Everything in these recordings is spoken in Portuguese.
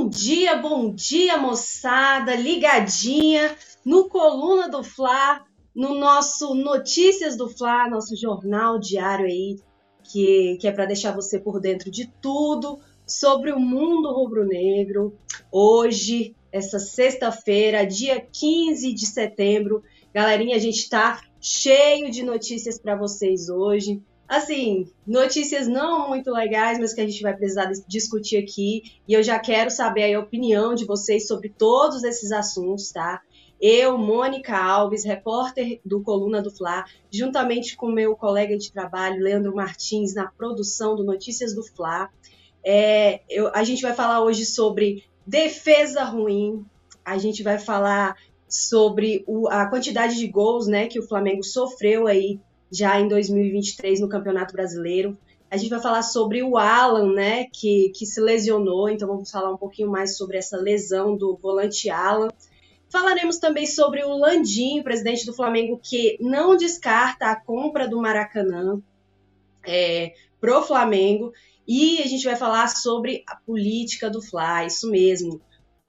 Bom dia, bom dia, moçada, ligadinha no Coluna do Fla, no nosso Notícias do Fla, nosso jornal diário aí, que, que é para deixar você por dentro de tudo sobre o mundo rubro-negro. Hoje, essa sexta-feira, dia 15 de setembro, galerinha, a gente está cheio de notícias para vocês hoje. Assim, notícias não muito legais, mas que a gente vai precisar discutir aqui. E eu já quero saber a opinião de vocês sobre todos esses assuntos, tá? Eu, Mônica Alves, repórter do Coluna do Fla, juntamente com meu colega de trabalho, Leandro Martins, na produção do Notícias do Fla. É, eu, a gente vai falar hoje sobre defesa ruim, a gente vai falar sobre o, a quantidade de gols né, que o Flamengo sofreu aí já em 2023 no Campeonato Brasileiro. A gente vai falar sobre o Alan, né, que, que se lesionou, então vamos falar um pouquinho mais sobre essa lesão do volante Alan. Falaremos também sobre o Landim, presidente do Flamengo, que não descarta a compra do Maracanã é, pro Flamengo. E a gente vai falar sobre a política do Fla, isso mesmo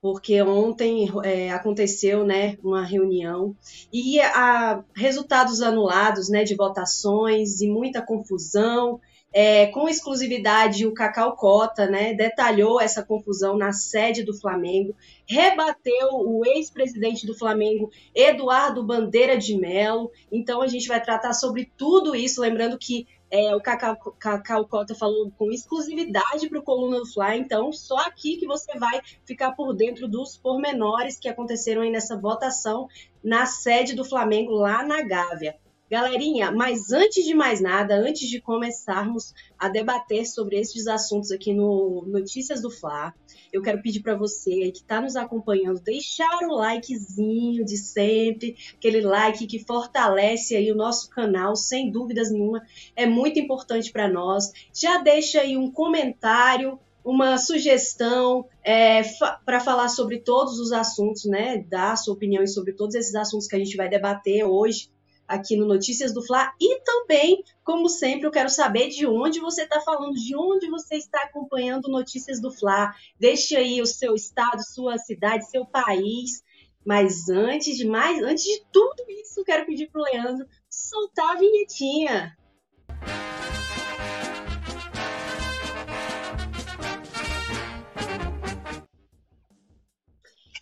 porque ontem é, aconteceu né, uma reunião e há resultados anulados né, de votações e muita confusão. É, com exclusividade, o Cacau Cota né, detalhou essa confusão na sede do Flamengo, rebateu o ex-presidente do Flamengo, Eduardo Bandeira de Mello. Então, a gente vai tratar sobre tudo isso, lembrando que é, o Cacau, Cacau Cota falou com exclusividade para o Coluna do Fly, então só aqui que você vai ficar por dentro dos pormenores que aconteceram aí nessa votação na sede do Flamengo lá na Gávea. Galerinha, mas antes de mais nada, antes de começarmos a debater sobre esses assuntos aqui no Notícias do Fla, eu quero pedir para você que está nos acompanhando deixar o likezinho de sempre, aquele like que fortalece aí o nosso canal, sem dúvidas nenhuma, é muito importante para nós. Já deixa aí um comentário uma sugestão é, para falar sobre todos os assuntos, né? Dar sua opinião sobre todos esses assuntos que a gente vai debater hoje aqui no Notícias do Fla. E também, como sempre, eu quero saber de onde você está falando, de onde você está acompanhando Notícias do Fla. Deixe aí o seu estado, sua cidade, seu país. Mas antes de mais, antes de tudo isso, quero pedir para o Leandro soltar a vinhetinha.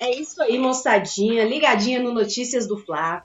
É isso aí, moçadinha, ligadinha no Notícias do Fla.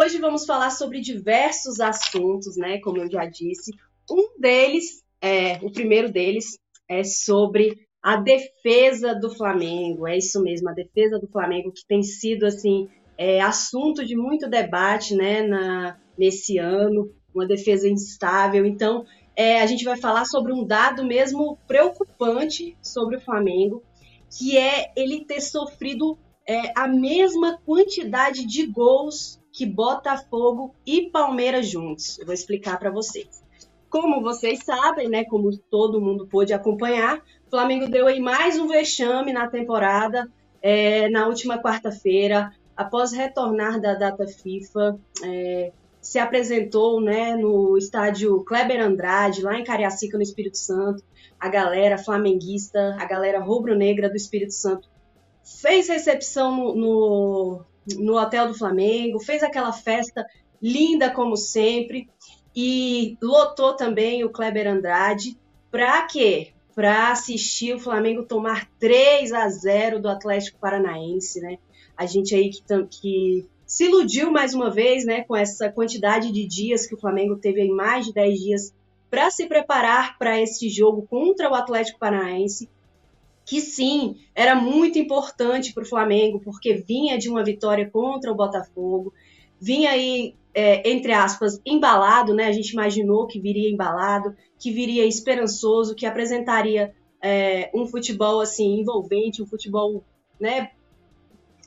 Hoje vamos falar sobre diversos assuntos, né? Como eu já disse. Um deles, é, o primeiro deles, é sobre a defesa do Flamengo. É isso mesmo, a defesa do Flamengo que tem sido assim é, assunto de muito debate, né? Na, nesse ano, uma defesa instável. Então, é, a gente vai falar sobre um dado mesmo preocupante sobre o Flamengo, que é ele ter sofrido é, a mesma quantidade de gols que Botafogo e Palmeiras juntos. Eu vou explicar para vocês. Como vocês sabem, né, como todo mundo pôde acompanhar, o Flamengo deu aí mais um vexame na temporada é, na última quarta-feira, após retornar da data FIFA, é, se apresentou né, no estádio Kleber Andrade, lá em Cariacica, no Espírito Santo. A galera flamenguista, a galera rubro-negra do Espírito Santo fez recepção no, no, no Hotel do Flamengo, fez aquela festa linda como sempre e lotou também o Kleber Andrade. Para quê? Para assistir o Flamengo tomar 3 a 0 do Atlético Paranaense, né? A gente aí que, que se iludiu mais uma vez, né, com essa quantidade de dias que o Flamengo teve aí mais de 10 dias para se preparar para esse jogo contra o Atlético Paranaense que sim, era muito importante para o Flamengo, porque vinha de uma vitória contra o Botafogo, vinha aí, é, entre aspas, embalado, né? A gente imaginou que viria embalado, que viria esperançoso, que apresentaria é, um futebol assim envolvente, um futebol, né?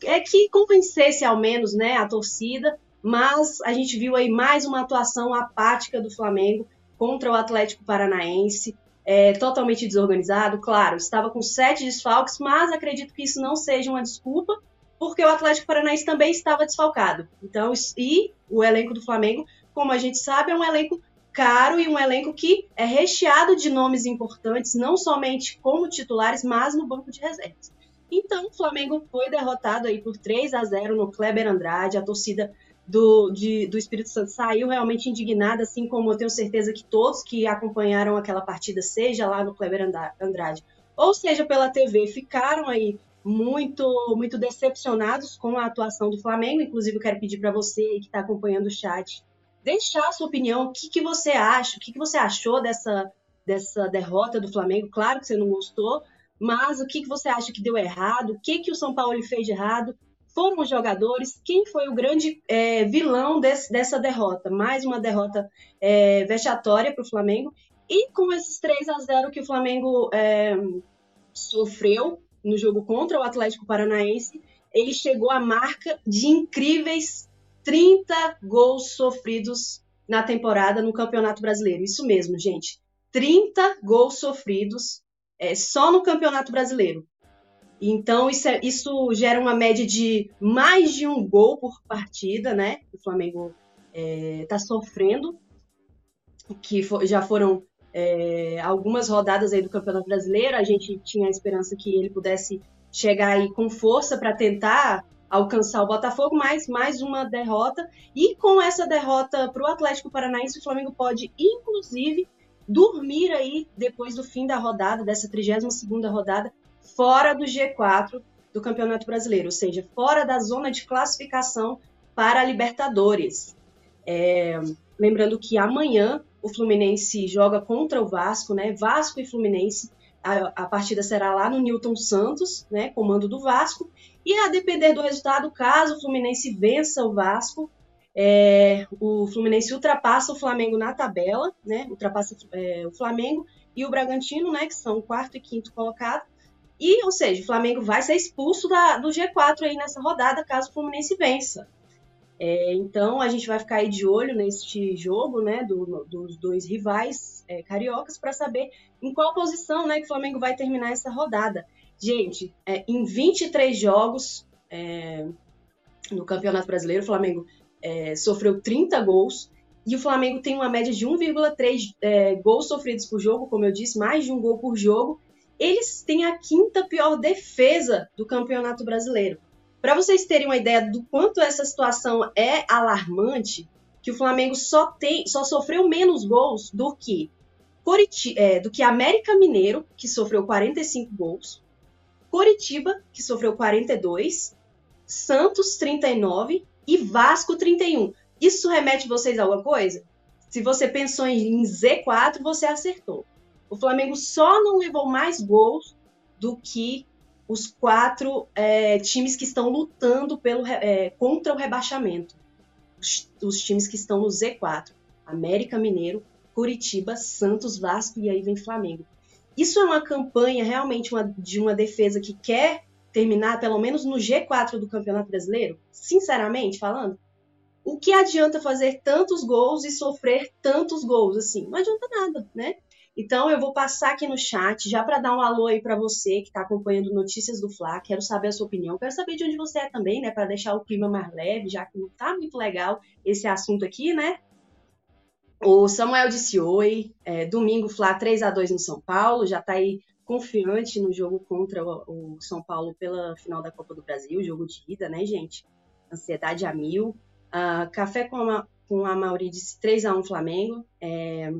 É que convencesse ao menos, né, a torcida. Mas a gente viu aí mais uma atuação apática do Flamengo contra o Atlético Paranaense é, totalmente desorganizado. Claro, estava com sete desfalques, mas acredito que isso não seja uma desculpa, porque o Atlético Paranaense também estava desfalcado. Então, e o elenco do Flamengo, como a gente sabe, é um elenco caro e um elenco que é recheado de nomes importantes, não somente como titulares, mas no banco de reservas. Então, o Flamengo foi derrotado aí por 3 a 0 no Kleber Andrade. A torcida do, de, do Espírito Santo saiu realmente indignada, assim como eu tenho certeza que todos que acompanharam aquela partida, seja lá no Kleber Andrade, ou seja pela TV, ficaram aí muito muito decepcionados com a atuação do Flamengo. Inclusive, eu quero pedir para você que está acompanhando o chat deixar a sua opinião, o que, que você acha, o que, que você achou dessa, dessa derrota do Flamengo. Claro que você não gostou, mas o que, que você acha que deu errado, o que, que o São Paulo fez de errado, foram os jogadores, quem foi o grande é, vilão desse, dessa derrota. Mais uma derrota é, vexatória para o Flamengo. E com esses 3 a 0 que o Flamengo é, sofreu no jogo contra o Atlético Paranaense, ele chegou à marca de incríveis 30 gols sofridos na temporada no Campeonato Brasileiro. Isso mesmo, gente. 30 gols sofridos é, só no Campeonato Brasileiro. Então, isso, é, isso, gera uma média de mais de um gol por partida, né? O Flamengo está é, sofrendo, que for, já foram é, algumas rodadas aí do Campeonato Brasileiro. A gente tinha a esperança que ele pudesse chegar aí com força para tentar alcançar o Botafogo, mas mais uma derrota. E com essa derrota para o Atlético Paranaense, o Flamengo pode, inclusive, dormir aí depois do fim da rodada, dessa 32ª rodada, fora do G4 do Campeonato Brasileiro, ou seja, fora da zona de classificação para a Libertadores. É, lembrando que amanhã o Fluminense joga contra o Vasco, né? Vasco e Fluminense. A, a partida será lá no Newton Santos, né? Comando do Vasco. E a depender do resultado, caso o Fluminense vença o Vasco, é, o Fluminense ultrapassa o Flamengo na tabela, né? Ultrapassa é, o Flamengo e o Bragantino, né? Que são o quarto e quinto colocado. E, ou seja, o Flamengo vai ser expulso da, do G4 aí nessa rodada, caso o Fluminense vença. É, então a gente vai ficar aí de olho neste jogo, né? Do, dos dois rivais é, cariocas para saber em qual posição, né? Que o Flamengo vai terminar essa rodada. Gente, é, em 23 jogos é, no Campeonato Brasileiro, o Flamengo é, sofreu 30 gols e o Flamengo tem uma média de 1,3 é, gols sofridos por jogo, como eu disse, mais de um gol por jogo. Eles têm a quinta pior defesa do Campeonato Brasileiro. Para vocês terem uma ideia do quanto essa situação é alarmante, que o Flamengo só tem, só sofreu menos gols do que Coriti é, do que América Mineiro, que sofreu 45 gols, Coritiba, que sofreu 42, Santos 39 e Vasco 31. Isso remete vocês a alguma coisa? Se você pensou em Z4, você acertou. O Flamengo só não levou mais gols do que os quatro é, times que estão lutando pelo, é, contra o rebaixamento. Os, os, times que estão no Z4. América Mineiro, Curitiba, Santos, Vasco e aí vem Flamengo. Isso é uma campanha realmente uma, de uma defesa que quer terminar pelo menos no G4 do Campeonato Brasileiro? Sinceramente falando, o que adianta fazer tantos gols e sofrer tantos gols assim? Não adianta nada, né? Então eu vou passar aqui no chat já para dar um alô aí para você que está acompanhando notícias do Fla. Quero saber a sua opinião, quero saber de onde você é também, né, para deixar o clima mais leve, já que não tá muito legal esse assunto aqui, né? O Samuel disse oi. É, domingo, Fla 3 a 2 no São Paulo, já está aí confiante no jogo contra o, o, São Paulo pela final da Copa do Brasil, jogo de ida, né, gente? Ansiedade a mil. Uh, café com a, com a Mauri disse 3 a 1 Flamengo. É,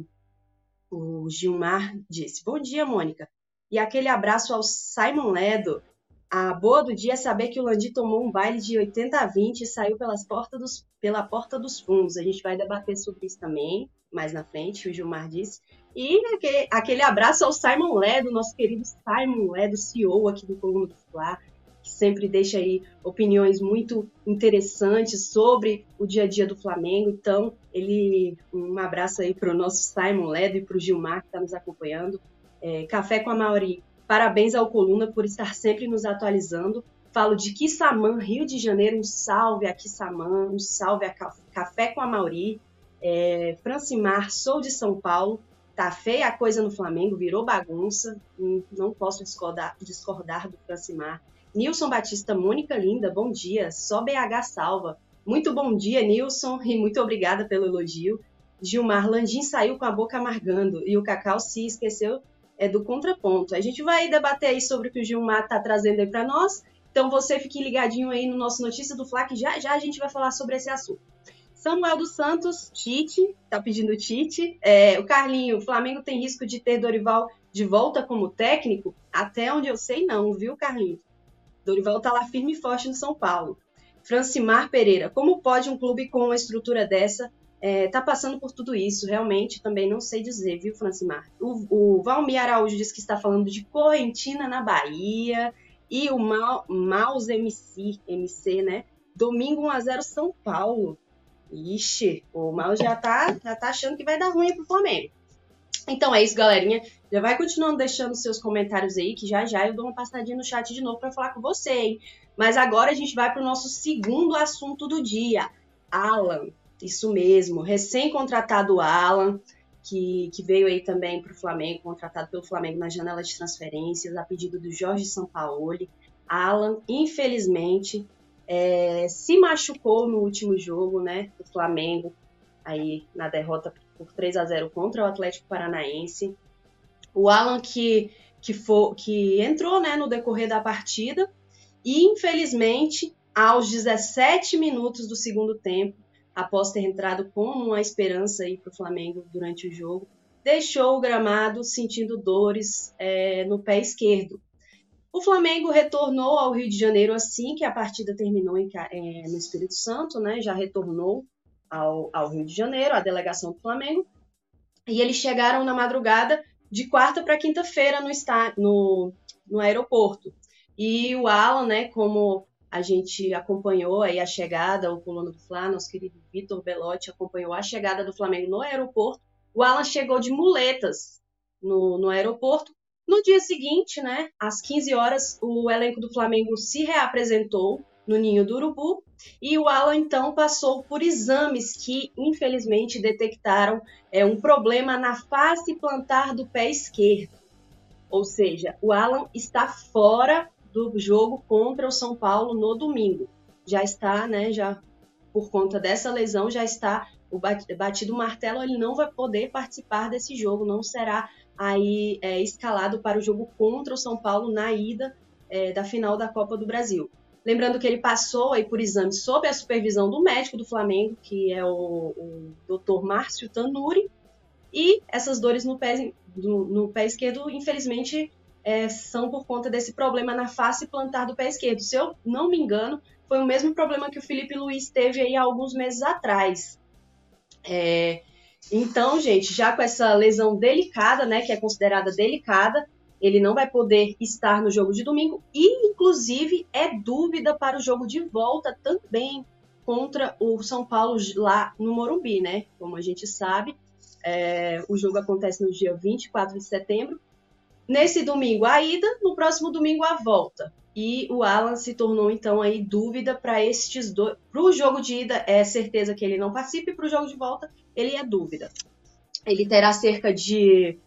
o Gilmar disse: Bom dia, Mônica. E aquele abraço ao Simon Ledo. A boa do dia é saber que o Landi tomou um baile de 80 a 20 e saiu pelas portas dos, pela porta dos fundos. A gente vai debater sobre isso também mais na frente, o Gilmar disse. E aquele, aquele abraço ao Simon Ledo, nosso querido Simon Ledo, CEO aqui do Coluna do Fla, sempre deixa aí opiniões muito interessantes sobre o dia a dia do Flamengo. Então, ele um abraço aí para o nosso Simon Ledo e para o Gilmar que está nos acompanhando. É, Café com a Mauri, parabéns ao Coluna por estar sempre nos atualizando. Falo de Quissamã, Rio de Janeiro, um salve a Quissamã, um salve a Café com a Mauri. É, Francimar, sou de São Paulo, Tá feia a coisa no Flamengo, virou bagunça. Não posso discordar, discordar do Francimar. Nilson Batista, Mônica Linda, bom dia. Só BH salva. Muito bom dia, Nilson, e muito obrigada pelo elogio. Gilmar Landim saiu com a boca amargando e o Cacau se esqueceu é, do contraponto. A gente vai debater aí sobre o que o Gilmar está trazendo aí para nós. Então você fique ligadinho aí no nosso Notícia do Fla, que já já a gente vai falar sobre esse assunto. Samuel dos Santos, Tite, tá pedindo Tite. É, o Carlinho, o Flamengo tem risco de ter Dorival de volta como técnico? Até onde eu sei, não, viu, Carlinho? Dorival tá lá firme e forte no São Paulo. Francimar Pereira, como pode um clube com uma estrutura dessa é, tá passando por tudo isso? Realmente também não sei dizer, viu, Francimar? O, o Valmir Araújo diz que está falando de Correntina na Bahia e o Ma Maus MC, MC, né? Domingo 1x0 São Paulo. Ixi, o Maus já tá, já tá achando que vai dar ruim pro Flamengo. Então é isso, galerinha. Já vai continuando deixando seus comentários aí, que já já eu dou uma passadinha no chat de novo para falar com você, hein? Mas agora a gente vai para o nosso segundo assunto do dia. Alan, isso mesmo, recém-contratado Alan, que, que veio aí também para o Flamengo, contratado pelo Flamengo na janela de transferências, a pedido do Jorge Sampaoli. Alan, infelizmente, é, se machucou no último jogo, né, do Flamengo, aí na derrota por 3 a 0 contra o Atlético Paranaense. O Alan que, que, for, que entrou né, no decorrer da partida e, infelizmente, aos 17 minutos do segundo tempo, após ter entrado como uma esperança para o Flamengo durante o jogo, deixou o gramado sentindo dores é, no pé esquerdo. O Flamengo retornou ao Rio de Janeiro assim que a partida terminou em, é, no Espírito Santo, né? Já retornou ao, ao Rio de Janeiro, a delegação do Flamengo, e eles chegaram na madrugada de quarta para quinta-feira no, no, no aeroporto. E o Alan, né, como a gente acompanhou aí a chegada, o colono do Fla, nosso querido Vitor Belotti acompanhou a chegada do Flamengo no aeroporto. O Alan chegou de muletas no, no aeroporto. No dia seguinte, né, às 15 horas, o elenco do Flamengo se reapresentou no ninho do urubu e o Alan então passou por exames que infelizmente detectaram é, um problema na face plantar do pé esquerdo. Ou seja, o Alan está fora do jogo contra o São Paulo no domingo. Já está, né, já por conta dessa lesão já está o batido martelo, ele não vai poder participar desse jogo, não será aí é, escalado para o jogo contra o São Paulo na ida é, da final da Copa do Brasil. Lembrando que ele passou aí por exame sob a supervisão do médico do Flamengo, que é o, o Dr. Márcio Tanuri, e essas dores no pé, no, no pé esquerdo, infelizmente, é, são por conta desse problema na face plantar do pé esquerdo. Se eu não me engano, foi o mesmo problema que o Felipe Luiz teve aí há alguns meses atrás. É, então, gente, já com essa lesão delicada, né, que é considerada delicada, ele não vai poder estar no jogo de domingo e, inclusive, é dúvida para o jogo de volta também contra o São Paulo lá no Morumbi, né? Como a gente sabe, é, o jogo acontece no dia 24 de setembro. Nesse domingo a ida, no próximo domingo a volta. E o Alan se tornou então aí dúvida para estes dois. Para o jogo de ida é certeza que ele não participe, para o jogo de volta ele é dúvida. Ele terá cerca de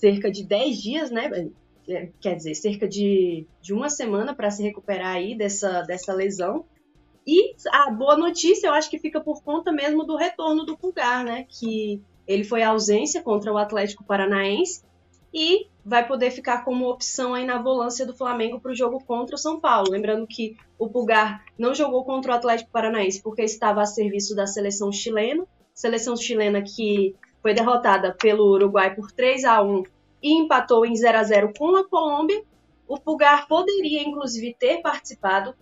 cerca de 10 dias, né? É, quer dizer, cerca de, de uma semana para se recuperar aí dessa, dessa lesão. E a boa notícia, eu acho que fica por conta mesmo do retorno do Pulgar, né? Que ele foi ausência contra o Atlético Paranaense e vai poder ficar como opção aí na volância do Flamengo para o jogo contra o São Paulo. Lembrando que o Pulgar não jogou contra o Atlético Paranaense porque estava a serviço da seleção chilena, seleção chilena que foi derrotada pelo Uruguai por 3 a 1 e empatou em 0 a 0 com a Colômbia. O Pulgar poderia, inclusive, ter participado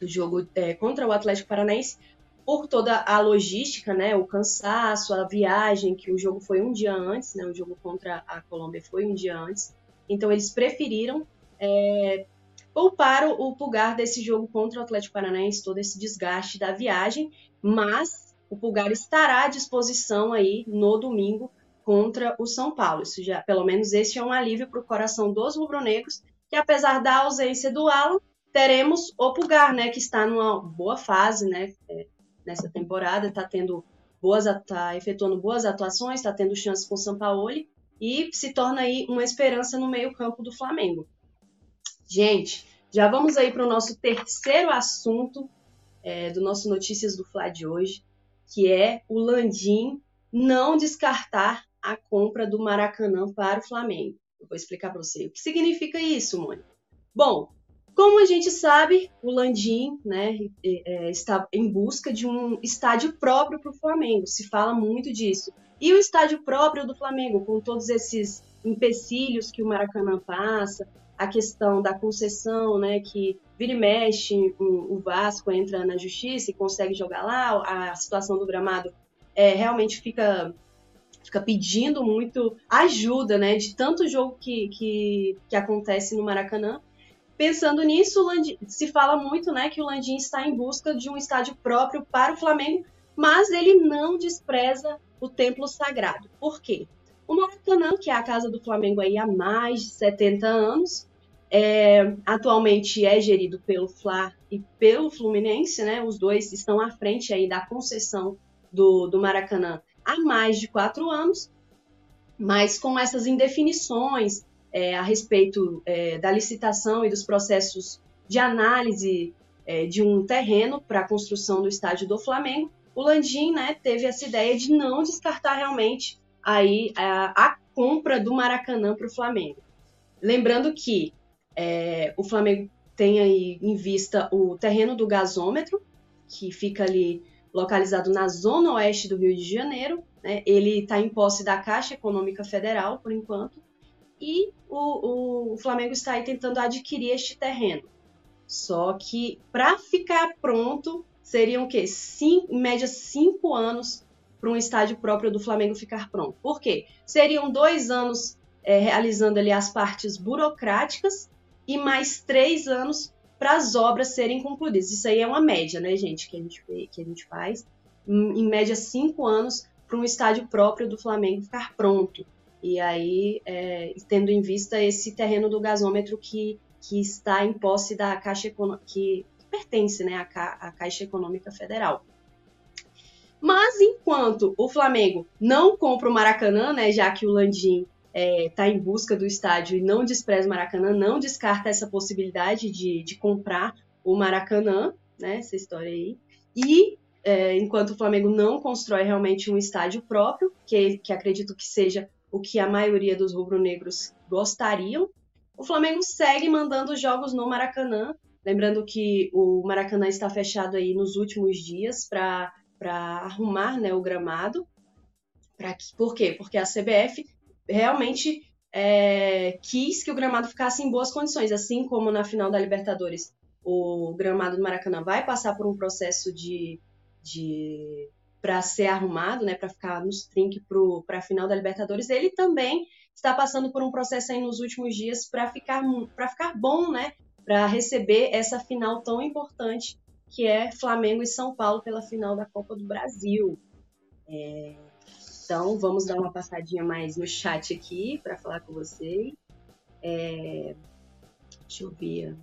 do jogo é, contra o Atlético Paranaense por toda a logística, né, o cansaço, a viagem, que o jogo foi um dia antes, né, o jogo contra a Colômbia foi um dia antes. Então eles preferiram é, poupar o, Pulgar desse jogo contra o Atlético Paranaense, todo esse desgaste da viagem, mas o Pulgar estará à disposição aí no domingo contra o São Paulo. Isso já, pelo menos esse é um alívio para o coração dos rubro-negros, que apesar da ausência do Alan, teremos o Pulgar, né, que está numa boa fase, né, é, nessa temporada, está tendo boas, tá efetuando boas atuações, está tendo chances com o Sampaoli e se torna aí uma esperança no meio-campo do Flamengo. Gente, já vamos aí para o nosso terceiro assunto é, do nosso Notícias do Fla de hoje, que é o Landim não descartar a compra do Maracanã para o Flamengo. Eu vou explicar para você o que significa isso, Mônica. Bom, como a gente sabe, o Landim né, é, está em busca de um estádio próprio para o Flamengo. Se fala muito disso. E o estádio próprio do Flamengo, com todos esses empecilhos que o Maracanã passa, a questão da concessão, né, que vira e mexe, o Vasco entra na justiça e consegue jogar lá, a situação do gramado é, realmente fica fica pedindo muito ajuda, né, de tanto jogo que, que, que acontece no Maracanã. Pensando nisso, se fala muito, né, que o Landim está em busca de um estádio próprio para o Flamengo, mas ele não despreza o templo sagrado. Por quê? O Maracanã, que é a casa do Flamengo aí há mais de 70 anos, é, atualmente é gerido pelo Fla e pelo Fluminense, né? Os dois estão à frente aí da concessão do, do Maracanã há mais de quatro anos, mas com essas indefinições é, a respeito é, da licitação e dos processos de análise é, de um terreno para a construção do estádio do Flamengo, o Landim né, teve essa ideia de não descartar realmente aí a, a compra do Maracanã para o Flamengo. Lembrando que é, o Flamengo tem aí em vista o terreno do gasômetro, que fica ali localizado na zona oeste do Rio de Janeiro. Né? Ele está em posse da Caixa Econômica Federal, por enquanto, e o, o Flamengo está aí tentando adquirir este terreno. Só que para ficar pronto, seriam o quê? Cinco, em média cinco anos para um estádio próprio do Flamengo ficar pronto. Por quê? Seriam dois anos é, realizando ali as partes burocráticas e mais três anos para as obras serem concluídas. Isso aí é uma média, né, gente, que a gente, que a gente faz. Em, média, cinco anos para um estádio próprio do Flamengo ficar pronto. E aí, é, tendo em vista esse terreno do gasômetro que, que está em posse da Caixa Econômica, que pertence né, à, Ca à Caixa Econômica Federal. Mas enquanto o Flamengo não compra o Maracanã, né, já que o Landim está é, tá em busca do estádio e não despreza o Maracanã, não descarta essa possibilidade de, de comprar o Maracanã, né, essa história aí. E é, enquanto o Flamengo não constrói realmente um estádio próprio, que, que acredito que seja o que a maioria dos rubro-negros gostariam, o Flamengo segue mandando jogos no Maracanã. Lembrando que o Maracanã está fechado aí nos últimos dias para arrumar né, o gramado. Pra, por quê? Porque a CBF realmente é, quis que o gramado ficasse em boas condições, assim como na final da Libertadores o gramado do Maracanã vai passar por um processo de, de para ser arrumado, né, para ficar nos trinques para a final da Libertadores, ele também está passando por um processo aí nos últimos dias para ficar para ficar bom, né, para receber essa final tão importante que é Flamengo e São Paulo pela final da Copa do Brasil. É, então, vamos dar uma passadinha mais no chat aqui para falar com vocês. É... Deixa eu ver.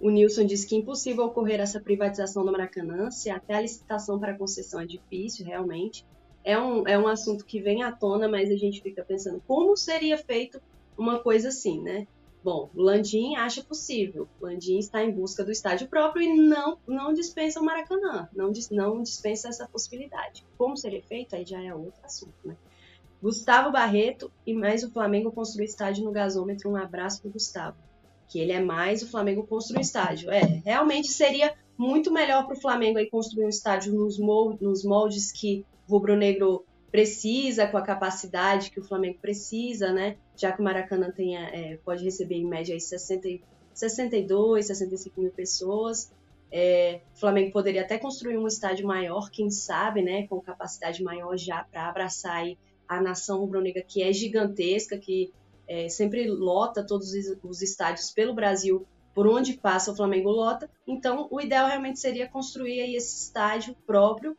O Nilson diz que é impossível ocorrer essa privatização do Maracanã, se até a licitação para concessão é difícil, realmente. É um, é um assunto que vem à tona, mas a gente fica pensando como seria feito uma coisa assim, né? Bom, Landim acha possível. Landim está em busca do estádio próprio e não, não dispensa o Maracanã, não, não dispensa essa possibilidade. Como seria feito, aí já é outro assunto, né? Gustavo Barreto e mais o Flamengo construir estádio no gasômetro. Um abraço para Gustavo. Que ele é mais o Flamengo construir estádio. É, realmente seria muito melhor para o Flamengo aí construir um estádio nos moldes, que o Rubro Negro precisa, com a capacidade que o Flamengo precisa, né? Já que o Maracanã tenha, é, pode receber em média aí 60, 62, 65 mil pessoas. É, o Flamengo poderia até construir um estádio maior, quem sabe, né? Com capacidade maior já para abraçar aí a nação rubro-negra, que é gigantesca, que é, sempre lota todos os estádios pelo Brasil, por onde passa o Flamengo lota. Então, o ideal realmente seria construir aí esse estádio próprio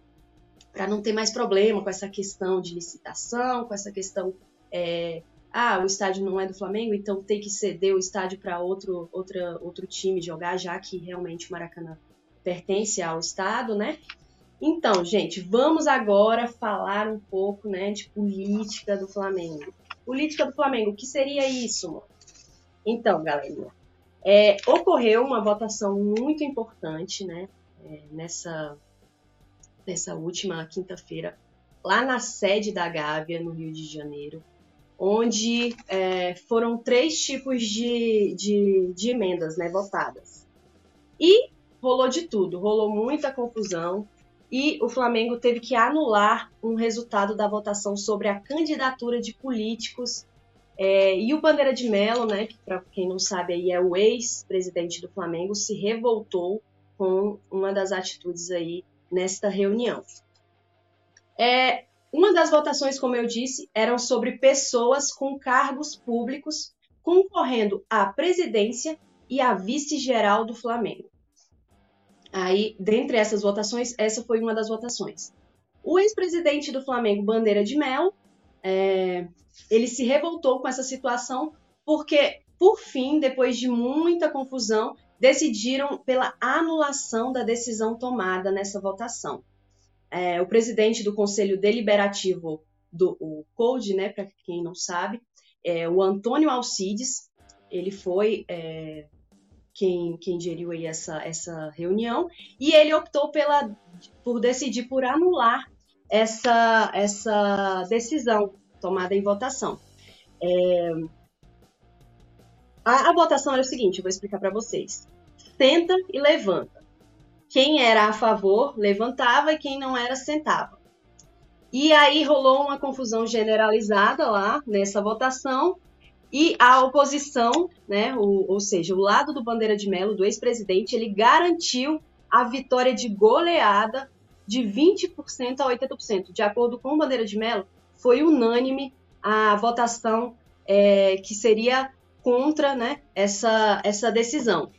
para não ter mais problema com essa questão de licitação, com essa questão é, ah, o estádio não é do Flamengo, então tem que ceder o estádio para outro, outra, outro time jogar, já que realmente o Maracanã pertence ao estado, né? Então, gente, vamos agora falar um pouco, né, de política do Flamengo. Política do Flamengo, o que seria isso? Mano? Então, galera, é, ocorreu uma votação muito importante, né, é, nessa nessa última quinta-feira lá na sede da Gávea, no Rio de Janeiro, onde é, foram três tipos de, de, de emendas né, votadas. E rolou de tudo, rolou muita confusão e o Flamengo teve que anular um resultado da votação sobre a candidatura de políticos. É, e o Bandeira de Mello, né, que para quem não sabe aí é o ex-presidente do Flamengo, se revoltou com uma das atitudes aí nesta reunião. É, uma das votações, como eu disse, eram sobre pessoas com cargos públicos concorrendo à presidência e à vice-geral do Flamengo. Aí, dentre essas votações, essa foi uma das votações. O ex-presidente do Flamengo, Bandeira de Mel, é, ele se revoltou com essa situação porque, por fim, depois de muita confusão, decidiram pela anulação da decisão tomada nessa votação. É, o presidente do Conselho Deliberativo do o CODE, né, para quem não sabe, é o Antônio Alcides, ele foi é, quem, quem geriu aí essa, essa reunião, e ele optou pela, por decidir por anular essa, essa decisão tomada em votação. É, a, a votação era o seguinte, eu vou explicar para vocês. Senta e levanta. Quem era a favor levantava e quem não era sentava. E aí rolou uma confusão generalizada lá nessa votação e a oposição, né, o, ou seja, o lado do Bandeira de Mello, do ex-presidente, ele garantiu a vitória de goleada de 20% a 80%. De acordo com o Bandeira de Mello, foi unânime a votação é, que seria contra né, essa, essa decisão.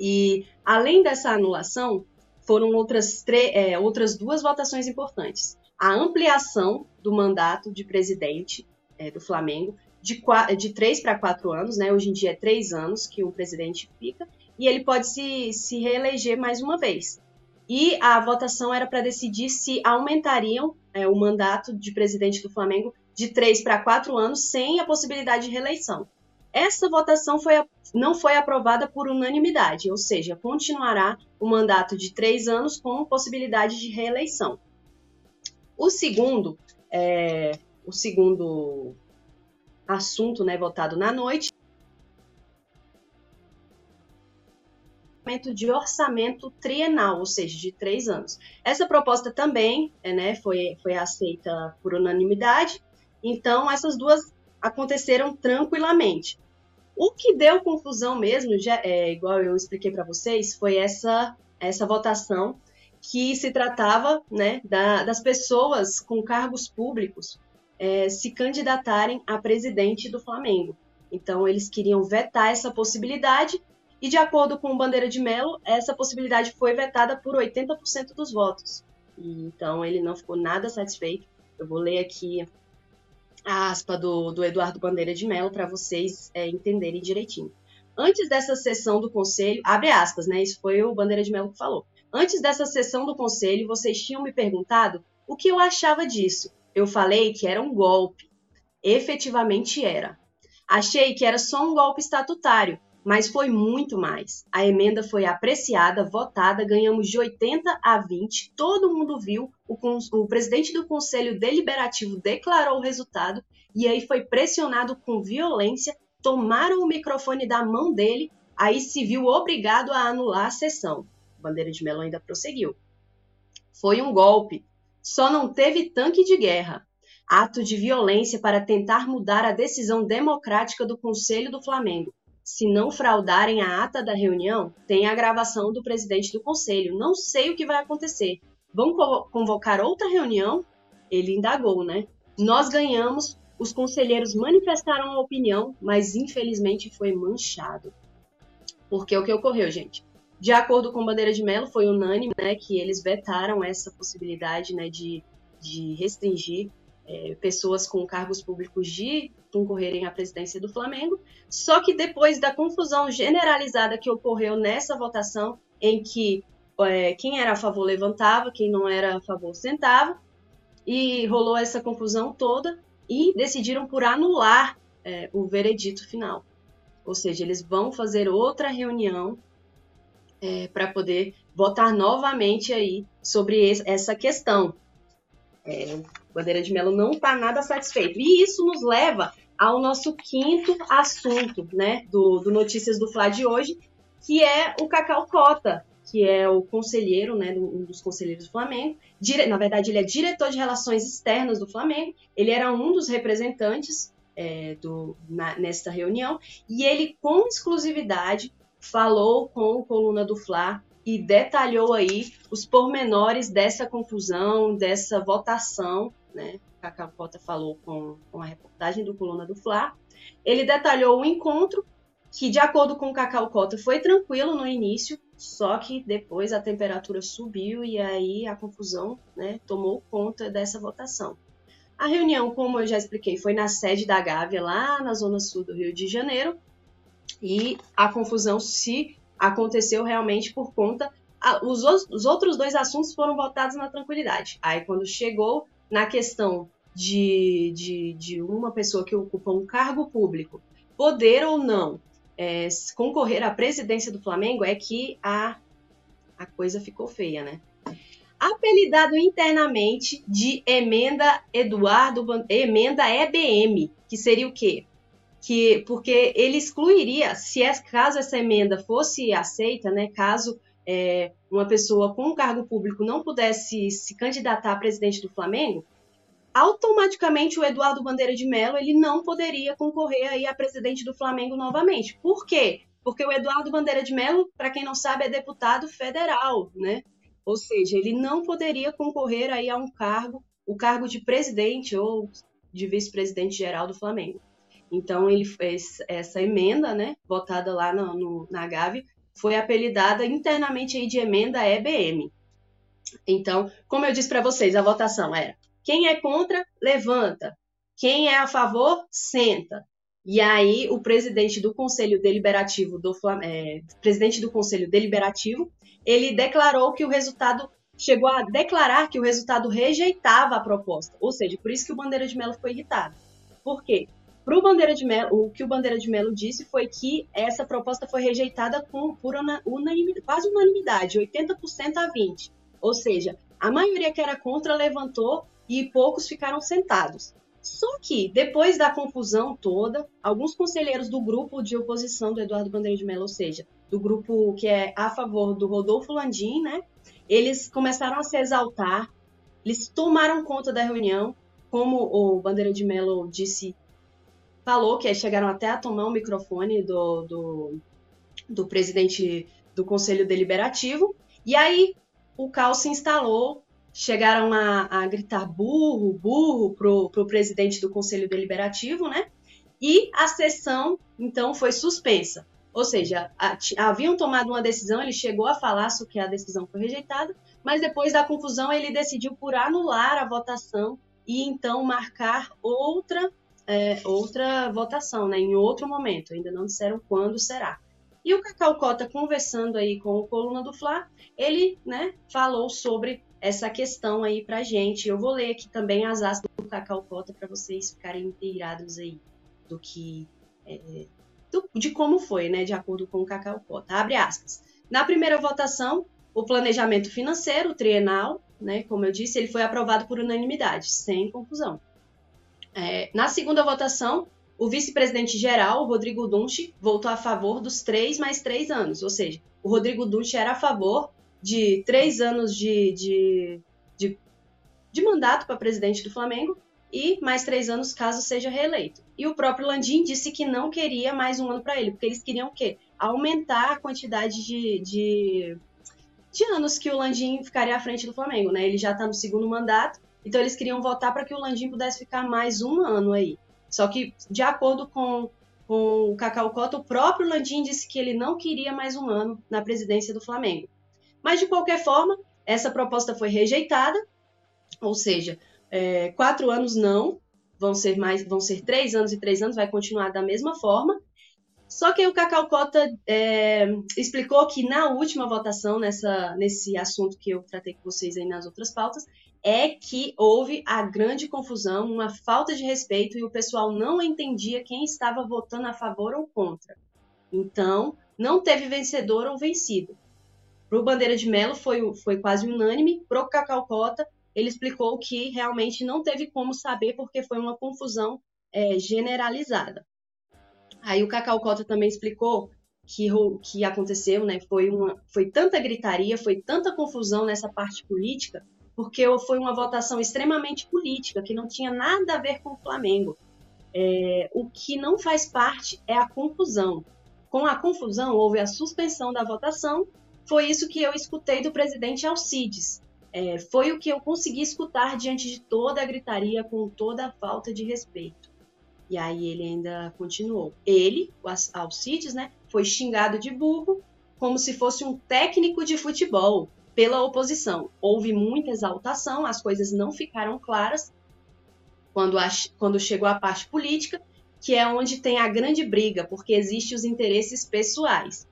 E além dessa anulação, foram outras, é, outras duas votações importantes. A ampliação do mandato de presidente é, do Flamengo de, de três para quatro anos, né? Hoje em dia é três anos que o presidente fica, e ele pode se, se reeleger mais uma vez. E a votação era para decidir se aumentariam é, o mandato de presidente do Flamengo de três para quatro anos, sem a possibilidade de reeleição. Essa votação foi, não foi aprovada por unanimidade, ou seja, continuará o mandato de três anos com possibilidade de reeleição. O segundo, é, o segundo assunto né, votado na noite de orçamento trienal, ou seja, de três anos. Essa proposta também é, né, foi, foi aceita por unanimidade, então essas duas aconteceram tranquilamente. O que deu confusão mesmo, já, é, igual eu expliquei para vocês, foi essa, essa votação que se tratava né, da, das pessoas com cargos públicos é, se candidatarem a presidente do Flamengo. Então, eles queriam vetar essa possibilidade, e de acordo com o Bandeira de Mello, essa possibilidade foi vetada por 80% dos votos. Então, ele não ficou nada satisfeito. Eu vou ler aqui a aspa do, do Eduardo Bandeira de Mello para vocês é, entenderem direitinho. Antes dessa sessão do conselho, abre aspas, né? Isso foi o Bandeira de Mello que falou. Antes dessa sessão do conselho, vocês tinham me perguntado o que eu achava disso. Eu falei que era um golpe. Efetivamente era. Achei que era só um golpe estatutário, mas foi muito mais. A emenda foi apreciada, votada, ganhamos de 80 a 20, todo mundo viu, o, o, presidente do Conselho Deliberativo declarou o resultado e aí foi pressionado com violência, tomaram o microfone da mão dele, aí se viu obrigado a anular a sessão. Bandeira de Melão ainda prosseguiu. Foi um golpe, só não teve tanque de guerra. Ato de violência para tentar mudar a decisão democrática do Conselho do Flamengo se não fraudarem a ata da reunião, tem a gravação do presidente do conselho. Não sei o que vai acontecer. Vão convocar outra reunião? Ele indagou, né? Nós ganhamos, os conselheiros manifestaram a opinião, mas infelizmente foi manchado. Porque o que ocorreu, gente? De acordo com Bandeira de Mello, foi unânime né, que eles vetaram essa possibilidade né, de, de restringir é, pessoas com cargos públicos de concorrerem à presidência do Flamengo. Só que depois da confusão generalizada que ocorreu nessa votação, em que é, quem era a favor levantava, quem não era a favor sentava, e rolou essa confusão toda e decidiram por anular é, o veredito final. Ou seja, eles vão fazer outra reunião é, para poder votar novamente aí sobre essa questão. É, Bandeira de Melo não está nada satisfeito. E isso nos leva ao nosso quinto assunto, né, do, do Notícias do Fla de hoje, que é o Cacau Cota, que é o conselheiro, né, um dos conselheiros do Flamengo. Dire... Na verdade, ele é diretor de relações externas do Flamengo. Ele era um dos representantes é, do, na, nesta reunião e ele, com exclusividade, falou com o coluna do Fla e detalhou aí os pormenores dessa confusão, dessa votação, né? Cacau Cota falou com, com a reportagem do coluna do Fla. Ele detalhou o encontro que, de acordo com Cacau Cota, foi tranquilo no início, só que depois a temperatura subiu e aí a confusão né, tomou conta dessa votação. A reunião, como eu já expliquei, foi na sede da Gávea, lá na zona sul do Rio de Janeiro, e a confusão se aconteceu realmente por conta. os, os outros dois assuntos foram votados na tranquilidade. Aí, quando chegou na questão de, de, de uma pessoa que ocupa um cargo público poder ou não é, concorrer à presidência do Flamengo é que a, a coisa ficou feia, né? Apelidado internamente de emenda Eduardo, emenda EBM, que seria o quê? Que, porque ele excluiria, se é, caso essa emenda fosse aceita, né, caso é, uma pessoa com um cargo público não pudesse se candidatar a presidente do Flamengo, automaticamente o Eduardo Bandeira de Mello ele não poderia concorrer aí a presidente do Flamengo novamente. Por quê? Porque o Eduardo Bandeira de Mello, para quem não sabe, é deputado federal, né? Ou seja, ele não poderia concorrer aí a um cargo, o cargo de presidente ou de vice-presidente geral do Flamengo. Então ele fez essa emenda, né, votada lá no, no, na Gavi, foi apelidada internamente aí de emenda EBM. Então, como eu disse para vocês, a votação era quem é contra, levanta. Quem é a favor, senta. E aí o presidente do Conselho Deliberativo do é, presidente do Conselho Deliberativo, ele declarou que o resultado chegou a declarar que o resultado rejeitava a proposta. Ou seja, por isso que o Bandeira de Mello foi irritado. Por quê? Para o Bandeira de Mello, o que o Bandeira de Mello disse foi que essa proposta foi rejeitada com, por unanimidade, quase unanimidade, 80% a 20%. Ou seja, a maioria que era contra levantou e poucos ficaram sentados. Só que, depois da confusão toda, alguns conselheiros do grupo de oposição do Eduardo Bandeira de Mello, ou seja, do grupo que é a favor do Rodolfo Landim, né? Eles começaram a se exaltar, eles tomaram conta da reunião, como o Bandeira de Mello disse, falou que chegaram até a tomar o microfone do, do, do presidente do Conselho Deliberativo, e aí o caos se instalou chegaram a, a gritar burro, burro pro, pro presidente do Conselho Deliberativo, né? E a sessão, então, foi suspensa. Ou seja, a, haviam tomado uma decisão, ele chegou a falar sobre que a decisão foi rejeitada, mas depois da confusão ele decidiu por anular a votação e então marcar outra é, outra votação, né, em outro momento. Ainda não disseram quando será. E o Cacau Cota, conversando aí com o Coluna do Fla, ele né, falou sobre essa questão aí pra gente. Eu vou ler aqui também as aspas do Cacau Cota para vocês ficarem inteirados aí do que. É, do, de como foi, né? De acordo com o Cacau Cota. Abre aspas. Na primeira votação, o planejamento financeiro trienal, né, como eu disse, ele foi aprovado por unanimidade, sem confusão. É, na segunda votação, o vice-presidente geral, Rodrigo Dunchi, votou a favor dos três mais três anos, ou seja, o Rodrigo Dunchi era a favor de três anos de, de, de, de mandato para presidente do Flamengo e mais três anos caso seja reeleito. E o próprio Landim disse que não queria mais um ano para ele, porque eles queriam o quê? Aumentar a quantidade de, de, de anos que o Landim ficaria à frente do Flamengo, né? Ele já está no segundo mandato, então eles queriam votar para que o Landim pudesse ficar mais um ano aí. Só que, de acordo com, com o Cacau Cota, o próprio Landim disse que ele não queria mais um ano na presidência do Flamengo. Mas, de qualquer forma, essa proposta foi rejeitada, ou seja, é, quatro anos não, vão ser mais, vão ser três anos e três anos, vai continuar da mesma forma. Só que o Cacau Cota é, explicou que na última votação, nessa, nesse assunto que eu tratei com vocês aí nas outras pautas, é que houve a grande confusão, uma falta de respeito e o pessoal não entendia quem estava votando a favor ou contra. Então, não teve vencedor ou vencido. Para o Bandeira de Melo foi, foi quase unânime, para o Cacau Cota ele explicou que realmente não teve como saber porque foi uma confusão é, generalizada. Aí o Cacau Cota também explicou que que aconteceu, né, foi uma foi tanta gritaria, foi tanta confusão nessa parte política, porque foi uma votação extremamente política que não tinha nada a ver com o Flamengo. É, o que não faz parte é a confusão. Com a confusão houve a suspensão da votação. Foi isso que eu escutei do presidente Alcides. É, foi o que eu consegui escutar diante de toda a gritaria, com toda a falta de respeito. E aí ele ainda continuou. Ele, o Alcides, né, foi xingado de burro como se fosse um técnico de futebol pela oposição. Houve muita exaltação, as coisas não ficaram claras quando, a, quando chegou a parte política, que é onde tem a grande briga, porque existem os interesses pessoais.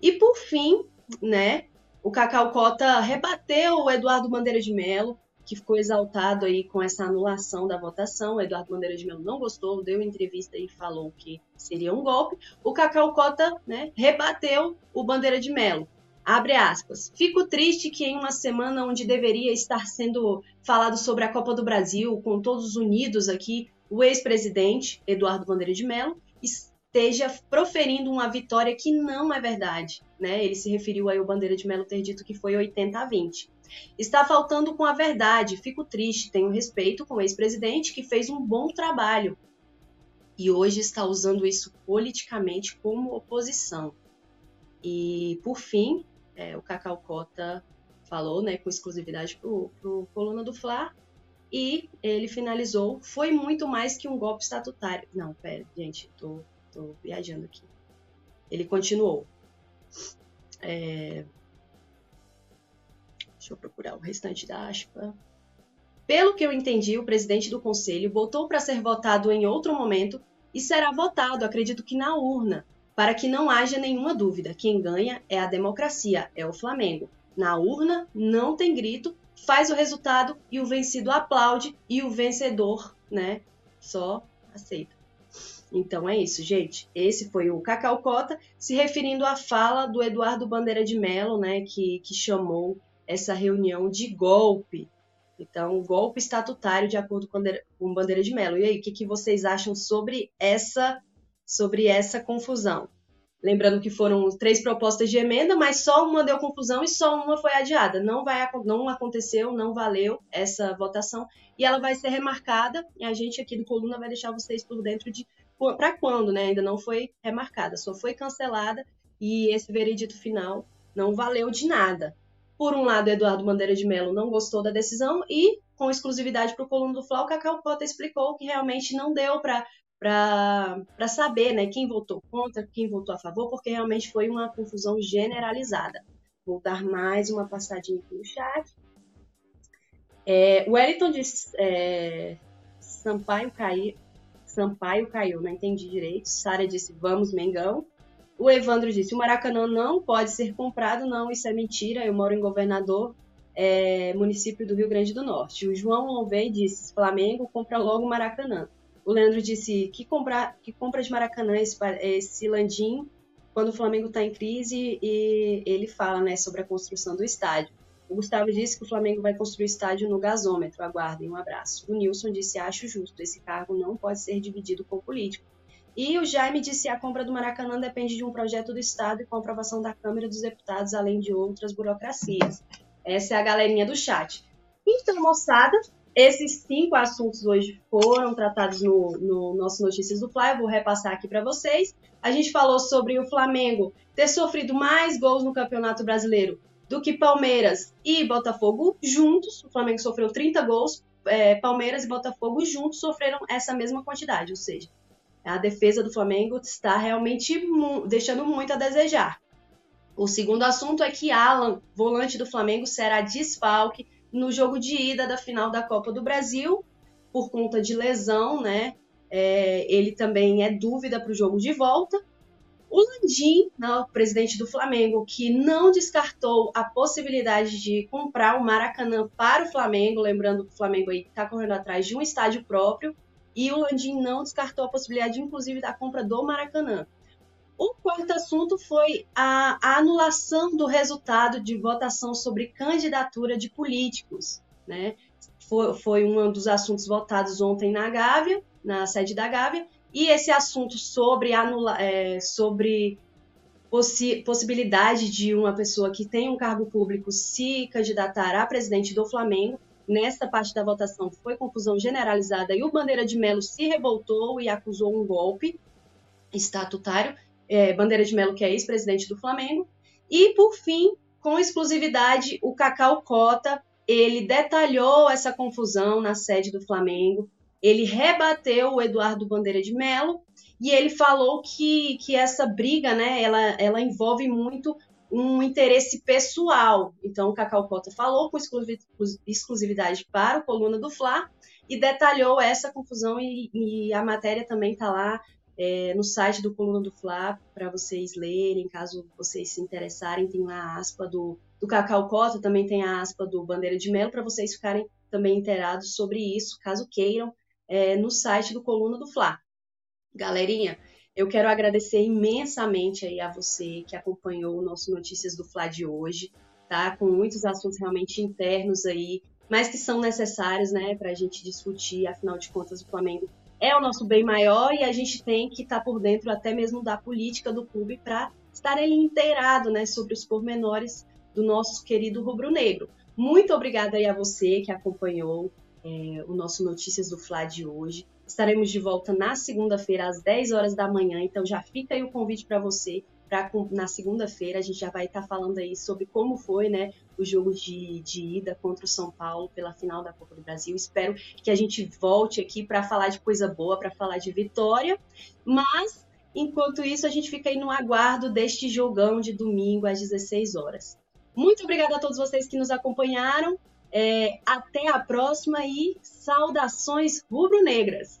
E por fim, né, o Cacau Cota rebateu o Eduardo Bandeira de Mello, que ficou exaltado aí com essa anulação da votação. O Eduardo Bandeira de Mello não gostou, deu entrevista e falou que seria um golpe. O Cacau Cota né, rebateu o Bandeira de Mello. Abre aspas. Fico triste que em uma semana onde deveria estar sendo falado sobre a Copa do Brasil, com todos unidos aqui, o ex-presidente Eduardo Bandeira de Mello esteja proferindo uma vitória que não é verdade. Né? Ele se referiu aí ao Bandeira de Mello ter dito que foi 80 a 20. Está faltando com a verdade. Fico triste. Tenho respeito com o ex-presidente que fez um bom trabalho e hoje está usando isso politicamente como oposição. E, por fim, é, o Cacau Cota falou né, com exclusividade para o Coluna do Fla e ele finalizou: foi muito mais que um golpe estatutário. Não, pera, gente, tô, tô viajando aqui. Ele continuou. É, Deixa eu procurar o restante da aspa. Pelo que eu entendi, o presidente do conselho votou para ser votado em outro momento e será votado, acredito que na urna, para que não haja nenhuma dúvida. Quem ganha é a democracia, é o Flamengo. Na urna não tem grito, faz o resultado e o vencido aplaude e o vencedor, né, só aceita. Então é isso, gente. Esse foi o Cacau Cota se referindo à fala do Eduardo Bandeira de Mello, né, que, que chamou essa reunião de golpe. Então, golpe estatutário de acordo com, Bandeira de Mello. E aí, o que, que vocês acham sobre essa, sobre essa confusão? Lembrando que foram três propostas de emenda, mas só uma deu confusão e só uma foi adiada. Não, vai, não aconteceu, não valeu essa votação e ela vai ser remarcada. E a gente aqui do Coluna vai deixar vocês por dentro de para quando, né? Ainda não foi remarcada, só foi cancelada e esse veredito final não valeu de nada. Por um lado, Eduardo Bandeira de Mello não gostou da decisão e, com exclusividade para o Coluna do Fla, o Cacau Cota explicou que realmente não deu para para saber né, quem votou contra, quem votou a favor, porque realmente foi uma confusão generalizada. Vou dar mais uma passadinha aqui no chat. É, o Wellington disse é, Sampaio caiu, Sampaio caiu, não entendi direito. Sara disse vamos Mengão. O Evandro disse: o Maracanã não pode ser comprado, não, isso é mentira. Eu moro em Governador, é, município do Rio Grande do Norte. O João Louvei disse: Flamengo compra logo o Maracanã. O Leandro disse: que, compra, que compra de Maracanã esse, esse Landim quando o Flamengo está em crise e ele fala né, sobre a construção do estádio. O Gustavo disse que o Flamengo vai construir estádio no gasômetro. Aguardem, um abraço. O Nilson disse: acho justo, esse cargo não pode ser dividido com o político. E o Jaime disse a compra do Maracanã depende de um projeto do Estado e com aprovação da Câmara dos Deputados, além de outras burocracias. Essa é a galerinha do chat. Então, moçada, esses cinco assuntos hoje foram tratados no, no nosso Notícias do Fly. Eu vou repassar aqui para vocês. A gente falou sobre o Flamengo ter sofrido mais gols no Campeonato Brasileiro do que Palmeiras e Botafogo juntos. O Flamengo sofreu 30 gols, é, Palmeiras e Botafogo juntos sofreram essa mesma quantidade, ou seja, a defesa do Flamengo está realmente mu deixando muito a desejar. O segundo assunto é que Alan, volante do Flamengo, será desfalque no jogo de ida da final da Copa do Brasil, por conta de lesão, né? É, ele também é dúvida para o jogo de volta. O Landim, né, o presidente do Flamengo, que não descartou a possibilidade de comprar o Maracanã para o Flamengo, lembrando que o Flamengo está correndo atrás de um estádio próprio, e o Landim não descartou a possibilidade, inclusive, da compra do Maracanã. O quarto assunto foi a, a anulação do resultado de votação sobre candidatura de políticos. Né? foi, foi um dos assuntos votados ontem na Gávea, na sede da Gávea, e esse assunto sobre, anula, é, sobre possi possibilidade de uma pessoa que tem um cargo público se candidatar a presidente do Flamengo, nesta parte da votação foi confusão generalizada e o Bandeira de Melo se revoltou e acusou um golpe estatutário. É, Bandeira de Melo, que é ex-presidente do Flamengo. E, por fim, com exclusividade, o Cacau Cota, ele detalhou essa confusão na sede do Flamengo, ele rebateu o Eduardo Bandeira de Mello e ele falou que, que essa briga, né, ela, ela envolve muito um interesse pessoal. Então, o Cacau Cota falou com exclusividade para o Coluna do Fla e detalhou essa confusão e, e a matéria também está lá é, no site do Coluna do Fla para vocês lerem, caso vocês se interessarem, tem lá a aspa do, do Cacau Cota, também tem a aspa do Bandeira de Melo, para vocês ficarem também inteirados sobre isso, caso queiram, é, no site do Coluna do Fla. Galerinha, eu quero agradecer imensamente aí a você que acompanhou o nosso Notícias do Fla de hoje, tá? Com muitos assuntos realmente internos aí, mas que são necessários, né, para a gente discutir. Afinal de contas, o Flamengo é o nosso bem maior e a gente tem que estar tá por dentro até mesmo da política do clube para estar ele inteirado, né, sobre os pormenores do nosso querido rubro-negro. Muito obrigada aí a você que acompanhou é, o nosso Notícias do Fla de hoje. Estaremos de volta na segunda-feira, às 10 horas da manhã, então já fica aí o convite para você. Pra, na segunda-feira a gente já vai estar tá falando aí sobre como foi né, o jogo de, de ida contra o São Paulo pela final da Copa do Brasil. Espero que a gente volte aqui para falar de coisa boa, para falar de vitória. Mas, enquanto isso, a gente fica aí no aguardo deste jogão de domingo às 16 horas. Muito obrigada a todos vocês que nos acompanharam. É, até a próxima e saudações rubro-negras.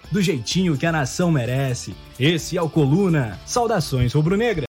do jeitinho que a nação merece. Esse é o Coluna. Saudações rubro-negra.